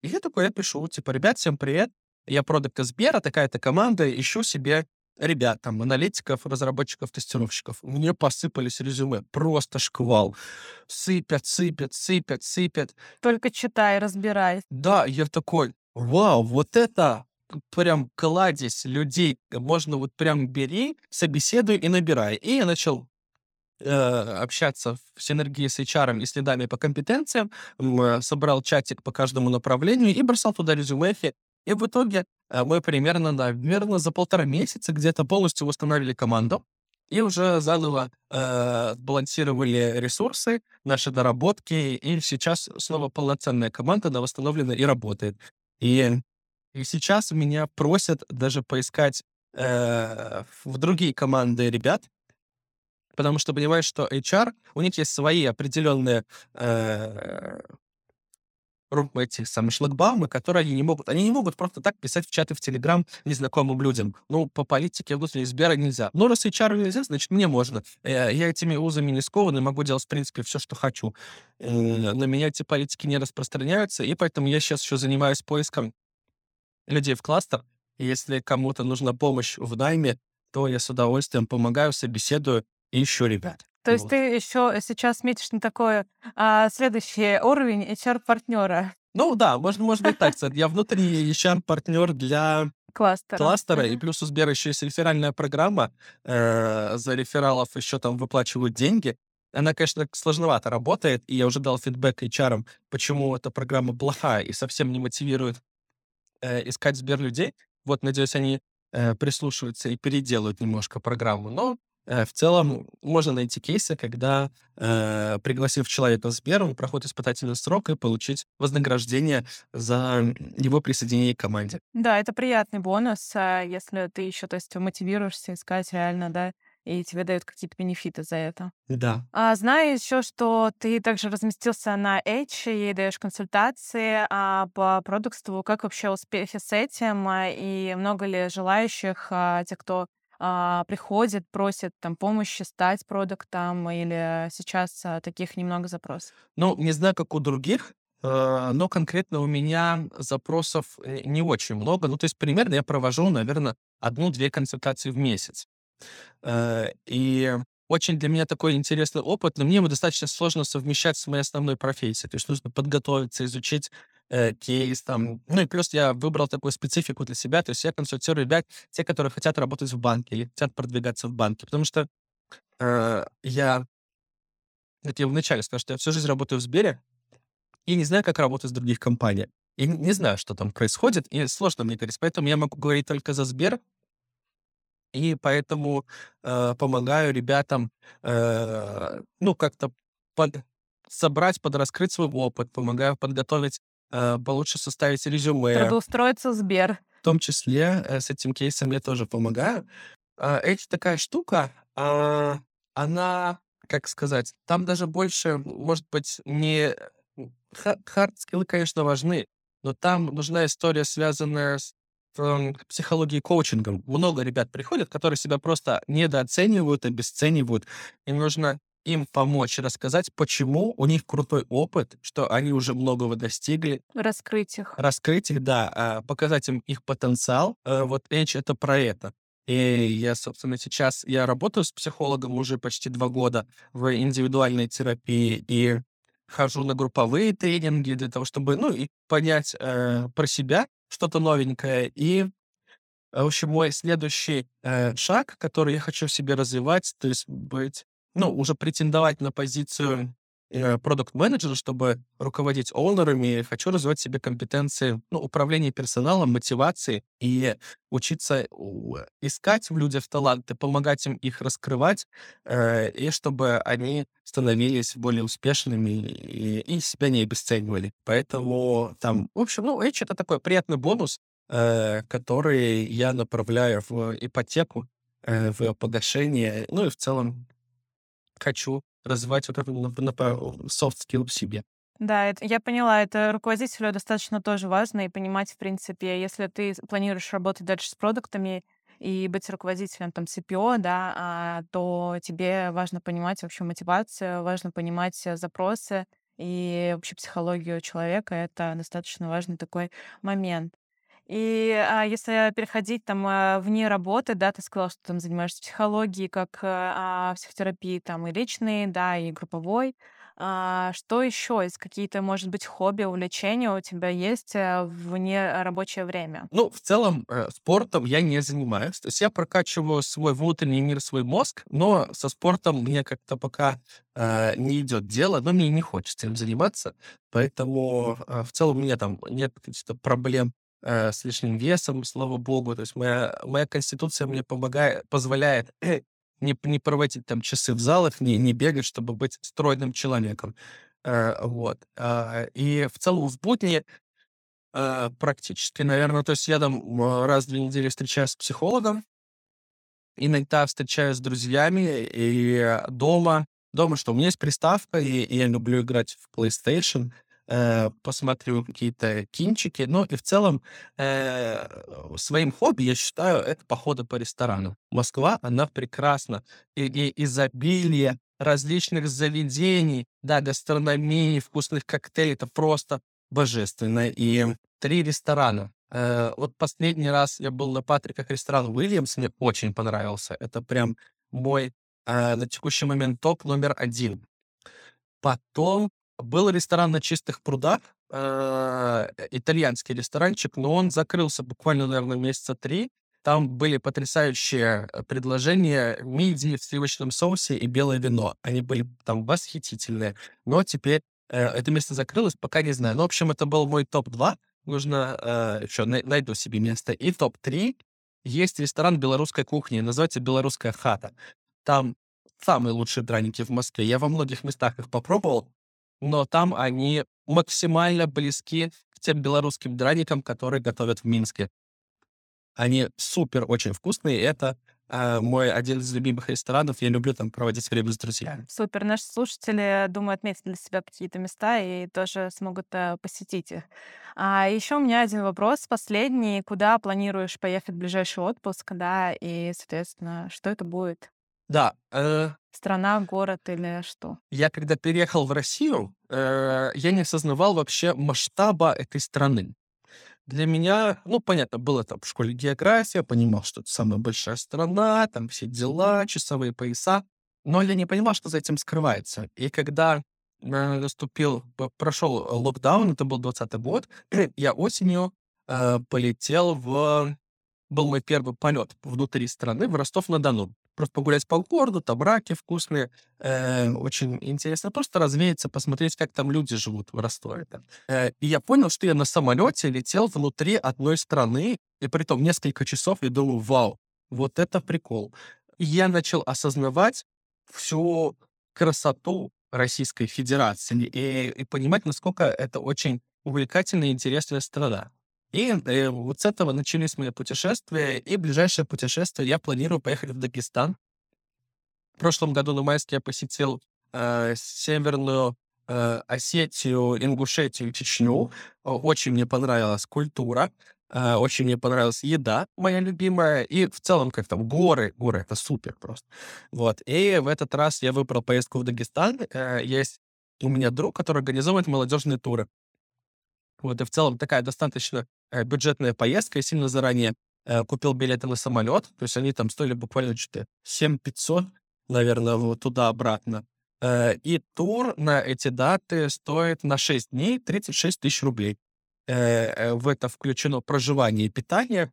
S2: И я такой, я пишу, типа, ребят, всем привет, я продукт из Сбера, такая-то команда, ищу себе ребят, там, аналитиков, разработчиков, тестировщиков. Мне посыпались резюме, просто шквал. Сыпят, сыпят, сыпят, сыпят.
S1: Только читай, разбирай.
S2: Да, я такой, вау, вот это прям кладезь людей, можно вот прям бери, собеседуй и набирай. И я начал э, общаться в синергии с HR и следами по компетенциям, э, собрал чатик по каждому направлению и бросал туда резюме. И в итоге э, мы примерно, наверное, за полтора месяца где-то полностью восстановили команду и уже заново э, балансировали ресурсы, наши доработки, и сейчас снова полноценная команда, она восстановлена и работает. И, и сейчас меня просят даже поискать э, в другие команды ребят, потому что понимаешь, что HR, у них есть свои определенные э, эти самые шлагбаумы, которые они не могут. Они не могут просто так писать в чаты в Телеграм незнакомым людям. Ну, по политике внутри Сбера нельзя. Ну, раз HR нельзя, значит, мне можно. Э, я этими узами не скован и могу делать, в принципе, все, что хочу. Э, на меня эти политики не распространяются, и поэтому я сейчас еще занимаюсь поиском людей в кластер. И если кому-то нужна помощь в найме, то я с удовольствием помогаю, собеседую и ищу ребят.
S1: То есть вот. ты еще сейчас метишь на такой а, следующий уровень HR-партнера.
S2: Ну да, можно, может быть так сказать. Я внутренний HR-партнер для
S1: кластера.
S2: кластера, и плюс у Сбера еще есть реферальная программа. Э, за рефералов еще там выплачивают деньги. Она, конечно, сложновато работает, и я уже дал фидбэк HR, почему эта программа плохая и совсем не мотивирует э, искать Сбер людей. Вот, надеюсь, они э, прислушиваются и переделают немножко программу. Но Э, в целом можно найти кейсы, когда, э, пригласив человека в Сбер, он проходит испытательный срок и получить вознаграждение за его присоединение к команде.
S1: Да, это приятный бонус, а если ты еще, то есть, мотивируешься искать реально, да, и тебе дают какие-то бенефиты за это.
S2: Да.
S1: А, знаю еще, что ты также разместился на Edge и даешь консультации а, по продуктству. Как вообще успехи с этим? А, и много ли желающих, а, те, кто а, приходят, просят там помощи стать продуктом или сейчас а, таких немного запросов?
S2: Ну, не знаю, как у других, э, но конкретно у меня запросов э, не очень много. Ну, то есть примерно я провожу, наверное, одну-две консультации в месяц. Э, и очень для меня такой интересный опыт, но мне его достаточно сложно совмещать с моей основной профессией. То есть нужно подготовиться, изучить э, кейс там. Ну и плюс я выбрал такую специфику для себя. То есть я консультирую ребят, те, которые хотят работать в банке или хотят продвигаться в банке. Потому что э, я, как я вначале сказал, что я всю жизнь работаю в Сбере и не знаю, как работать в других компаниях. И не знаю, что там происходит, и сложно мне говорить. Поэтому я могу говорить только за Сбер, и поэтому э, помогаю ребятам, э, ну, как-то под, собрать, подраскрыть свой опыт, помогаю подготовить, э, получше составить резюме.
S1: Трудоустроиться в Сбер.
S2: В том числе э, с этим кейсом я тоже помогаю. Э, такая штука, э, она, как сказать, там даже больше, может быть, не... Хард-скиллы, конечно, важны, но там нужна история, связанная с психологии коучингом. Много ребят приходят, которые себя просто недооценивают, обесценивают. И нужно им помочь рассказать, почему у них крутой опыт, что они уже многого достигли.
S1: Раскрыть их.
S2: Раскрыть их, да, а, показать им их потенциал. Э, вот речь это про это. И я, собственно, сейчас, я работаю с психологом уже почти два года в индивидуальной терапии и хожу на групповые тренинги для того, чтобы, ну, и понять э, про себя, что-то новенькое. И, в общем, мой следующий э, шаг, который я хочу в себе развивать, то есть быть, ну, уже претендовать на позицию Э, продукт-менеджера, чтобы руководить оунерами, хочу развивать себе компетенции ну, управления персоналом, мотивации и учиться искать в людях таланты, помогать им их раскрывать, э, и чтобы они становились более успешными и, и себя не обесценивали. Поэтому там, в общем, ну, Edge — это такой приятный бонус, э, который я направляю в ипотеку, э, в погашение, ну и в целом хочу развивать вот эту soft skill в себе.
S1: Да, это, я поняла, это руководителю достаточно тоже важно и понимать, в принципе, если ты планируешь работать дальше с продуктами и быть руководителем там CPO, да, а, то тебе важно понимать вообще мотивацию, важно понимать э, запросы и вообще психологию человека. Это достаточно важный такой момент. И а, если переходить там а, вне работы, да, ты сказала, что там занимаешься психологией, как а, психотерапией, там и личной, да, и групповой. А, что еще из какие-то, может быть, хобби, увлечения у тебя есть а, вне рабочее время?
S2: Ну, в целом, э, спортом я не занимаюсь. То есть я прокачиваю свой внутренний мир, свой мозг, но со спортом мне как-то пока э, не идет дело, но мне не хочется им заниматься. Поэтому э, в целом у меня там нет каких-то проблем э, с лишним весом, слава богу. То есть моя, моя конституция мне помогает, позволяет не, не проводить там часы в залах, не, не бегать, чтобы быть стройным человеком. Э, вот. Э, и в целом в будни э, практически, наверное, то есть я там раз в две недели встречаюсь с психологом, иногда встречаюсь с друзьями и дома. Дома что, у меня есть приставка, и, и я люблю играть в PlayStation, э, посмотрю какие-то кинчики. Ну и в целом э, своим хобби я считаю это походы по ресторанам. Москва, она прекрасна. И, и изобилие различных заведений, да, гастрономии, вкусных коктейлей, это просто божественно. И три ресторана. Э, вот последний раз я был на Патриках ресторан Уильямс, мне очень понравился. Это прям мой э, на текущий момент топ номер один. Потом был ресторан на Чистых прудах, э, итальянский ресторанчик, но он закрылся буквально, наверное, месяца три. Там были потрясающие э, предложения мидии в сливочном соусе и белое вино. Они были там восхитительные. Но теперь э, это место закрылось, пока не знаю. Ну, в общем, это был мой топ-2. Нужно э, еще на- найду себе место. И топ-3. Есть ресторан белорусской кухни, называется «Белорусская хата». Там самые лучшие драники в Москве. Я во многих местах их попробовал, но там они максимально близки к тем белорусским драникам, которые готовят в Минске. Они супер очень вкусные. Это э, мой один из любимых ресторанов. Я люблю там проводить время с друзьями.
S1: Супер. Наши слушатели, думаю, отметят для себя какие-то места и тоже смогут э, посетить их. А еще у меня один вопрос, последний. Куда планируешь поехать в ближайший отпуск, да, и, соответственно, что это будет?
S2: Да, э,
S1: Страна, город или что?
S2: я когда переехал в Россию, э, я не осознавал вообще масштаба этой страны. Для меня, ну, понятно, было там в школе география, понимал, что это самая большая страна, там все дела, часовые пояса, но я не понимал, что за этим скрывается. И когда э, наступил, прошел локдаун, это был 20 год, я осенью э, полетел в... Был мой первый полет внутри страны в Ростов-на-Дону. Просто погулять по городу, там раки вкусные, э, очень интересно. Просто развеяться, посмотреть, как там люди живут в Ростове. да. Э, и я понял, что я на самолете летел внутри одной страны, и при том несколько часов, и думаю, вау, вот это прикол. И я начал осознавать всю красоту Российской Федерации и, и понимать, насколько это очень увлекательная и интересная страна. И э, вот с этого начались мои путешествия, и ближайшее путешествие я планирую поехать в Дагестан. В прошлом году на майске я посетил э, Северную э, Осетию, Ингушетию, Чечню. Очень мне понравилась культура, э, очень мне понравилась еда, моя любимая, и в целом как там горы, горы, это супер просто. Вот, и в этот раз я выбрал поездку в Дагестан. Э, Есть у меня друг, который организовывает молодежные туры. Вот, и в целом такая достаточно э, бюджетная поездка. Я сильно заранее э, купил билеты на самолет. То есть они там стоили буквально что-то 7 500, наверное, вот туда-обратно. Э, и тур на эти даты стоит на 6 дней 36 тысяч рублей. В это включено проживание и питание.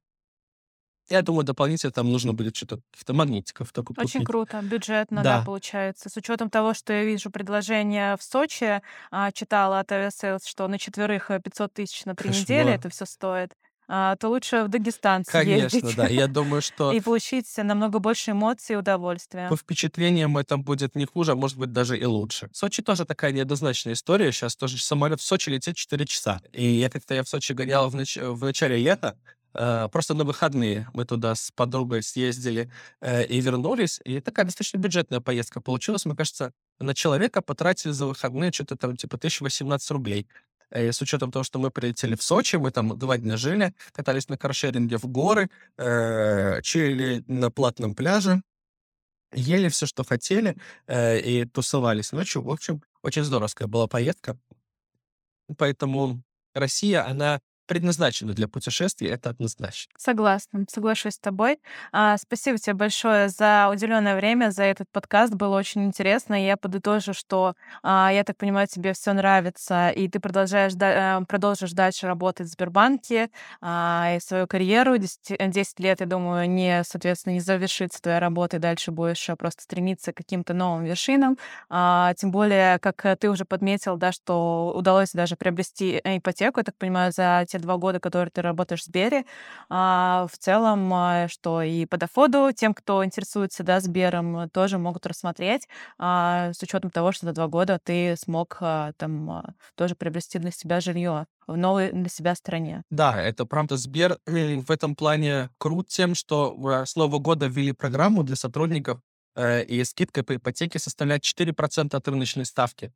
S2: Я думаю, дополнительно там нужно будет что-то, каких-то магнитиков только
S1: Очень
S2: купить.
S1: круто, бюджетно, да,
S2: Да,
S1: получается. С учетом того, что я вижу предложение в Сочи, а, читала от Aviasales, что на четверых э, 500 тысяч на три недели
S2: кошмар.
S1: это все стоит, а, то лучше в Дагестан
S2: Конечно,
S1: съездить
S2: да. И я думаю, что
S1: и получить намного больше эмоций и удовольствия.
S2: по впечатлениям это будет не хуже, а может быть даже и лучше. Сочи тоже такая неоднозначная история. Сейчас тоже самолет в Сочи летит 4 часа. И я как-то я в Сочи гонял в, нач- в начале лета, э, просто на выходные мы туда с подругой съездили э, и вернулись. И такая достаточно бюджетная поездка получилась. Мне кажется, на человека потратили за выходные что-то там типа 1018 рублей. Э, с учетом того, что мы прилетели в Сочи, мы там два дня жили, катались на каршеринге в горы, э, чилили на платном пляже, ели все, что хотели, э, и тусовались ночью. В общем, очень здоровская была поездка. Поэтому Россия, она предназначена для путешествий, это однозначно.
S1: Согласна, соглашусь с тобой. А, спасибо тебе большое за уделенное время, за этот подкаст. Было очень интересно. Я подытожу, что, а, я так понимаю, тебе все нравится, и ты продолжаешь, да- э, продолжишь дальше работать в Сбербанке, а, и свою карьеру. 10, 10 лет, я думаю, не, соответственно, не завершится твоя работа, и дальше будешь э, просто стремиться к каким-то новым вершинам. А, тем более, как э, ты уже подметил, да, что удалось даже приобрести э, ипотеку, я так понимаю, за те два года, которые ты работаешь в Сбере. А, в целом, а, что и по доходу тем, кто интересуется, да, Сбером, тоже могут рассмотреть, а, с учетом того, что за два года ты смог там тоже приобрести для себя жилье в новой для себя стране.
S2: Да, это правда. Сбер э, в этом плане крут тем, что с Нового года ввели программу для сотрудников, э, и скидка по ипотеке составляет 4% от рыночной ставки.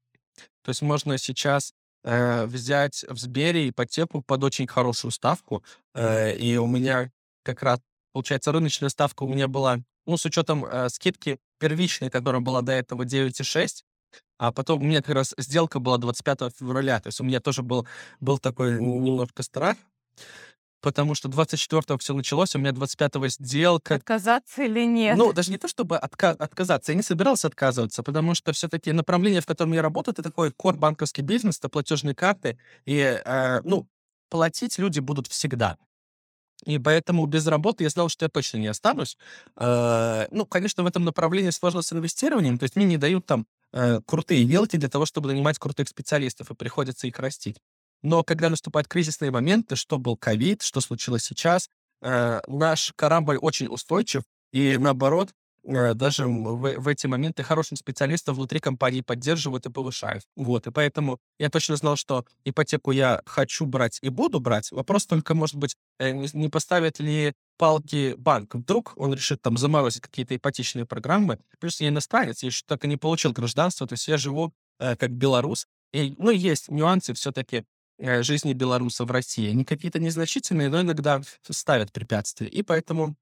S2: То есть можно сейчас э, взять в Сбере ипотеку под очень хорошую ставку. Э, и у меня как раз, получается, рыночная ставка у меня была, ну, с учетом э, скидки первичной, которая была до этого 9,6, а потом у меня как раз сделка была 25 февраля. То есть у меня тоже был, был такой немножко страх, потому что 24-го все началось, у меня 25-го сделка.
S1: Отказаться или нет?
S2: Ну, даже не то, чтобы отка- отказаться, я не собирался отказываться, потому что все-таки направление, в котором я работаю, это такой кор банковский бизнес, это платежные карты, и, э, ну, платить люди будут всегда. И поэтому без работы я знал, что я точно не останусь. Э, ну, конечно, в этом направлении сложно с инвестированием, то есть мне не дают там э, крутые вилки для того, чтобы нанимать крутых специалистов, и приходится их растить. Но когда наступают кризисные моменты, что был ковид, что случилось сейчас, э, наш корабль очень устойчив, и наоборот, э, даже в, в эти моменты хороших специалистов внутри компании поддерживают и повышают. Вот, и поэтому я точно знал, что ипотеку я хочу брать и буду брать. Вопрос только, может быть, э, не поставит ли палки банк. Вдруг он решит там заморозить какие-то ипотечные программы. Плюс я иностранец, я еще так и не получил гражданство, то есть я живу э, как белорус. И, ну, есть нюансы все-таки жизни белоруса в России. Они какие-то незначительные, но иногда ставят препятствия. И поэтому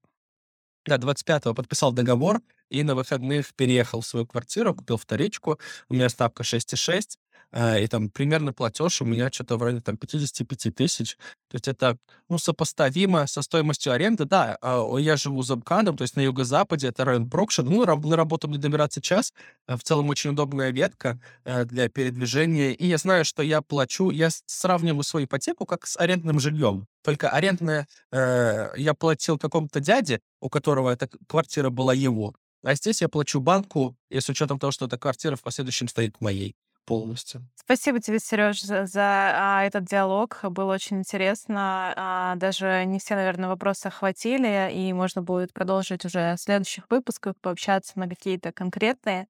S2: да, 25-го подписал договор и на выходных переехал в свою квартиру, купил вторичку. У меня ставка 6,6. А, и там примерно платеж у меня что-то в районе там 55 тысяч. То есть это, ну, сопоставимо со стоимостью аренды. Да, а, я живу за МКАДом, то есть на юго-западе, это район Прокшин. Ну, на работу мне добираться час. А, в целом очень удобная ветка э, для передвижения. И я знаю, что я плачу, я сравниваю свою ипотеку как с арендным жильем. Только арендная э, я платил какому-то дяде, у которого эта квартира была его. А здесь я плачу банку, и с учетом того, что эта квартира в последующем стоит моей полностью.
S1: Спасибо тебе, Сереж, за, за а, этот диалог. Было очень интересно. А, даже не все, наверное, вопросы охватили, и можно будет продолжить уже в следующих выпусках, пообщаться на какие-то конкретные.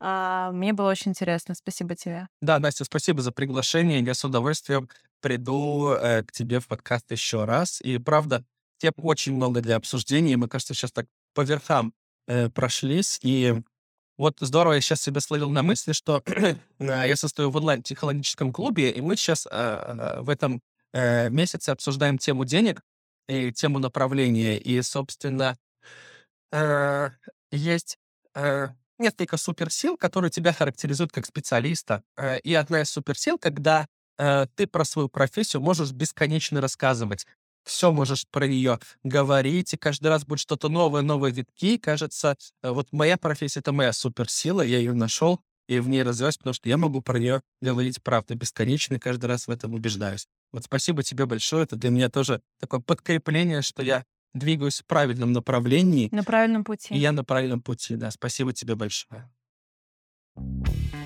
S1: А, мне было очень интересно. Спасибо тебе.
S2: Да, Настя, спасибо за приглашение. Я с удовольствием приду э, к тебе в подкаст еще раз. И правда, тем очень много для обсуждения. Мы, кажется, сейчас так по верхам э, прошлись. И вот здорово, я сейчас себя словил на мысли, что а, я состою в онлайн-психологическом клубе, и мы сейчас а, в этом э, месяце обсуждаем тему денег и тему направления. И, собственно, э, есть э, несколько суперсил, которые тебя характеризуют как специалиста. И одна из суперсил, когда ты про свою профессию можешь бесконечно рассказывать все можешь про нее говорить, и каждый раз будет что-то новое, новые витки. Кажется, э, вот моя профессия — это моя суперсила, я ее нашел и в ней развиваюсь, потому что я могу про нее говорить правду бесконечно, и каждый раз в этом убеждаюсь. Вот спасибо тебе большое, это для меня тоже такое подкрепление, что я двигаюсь в правильном направлении.
S1: На правильном пути.
S2: И я на правильном пути, да. Спасибо тебе большое. thank you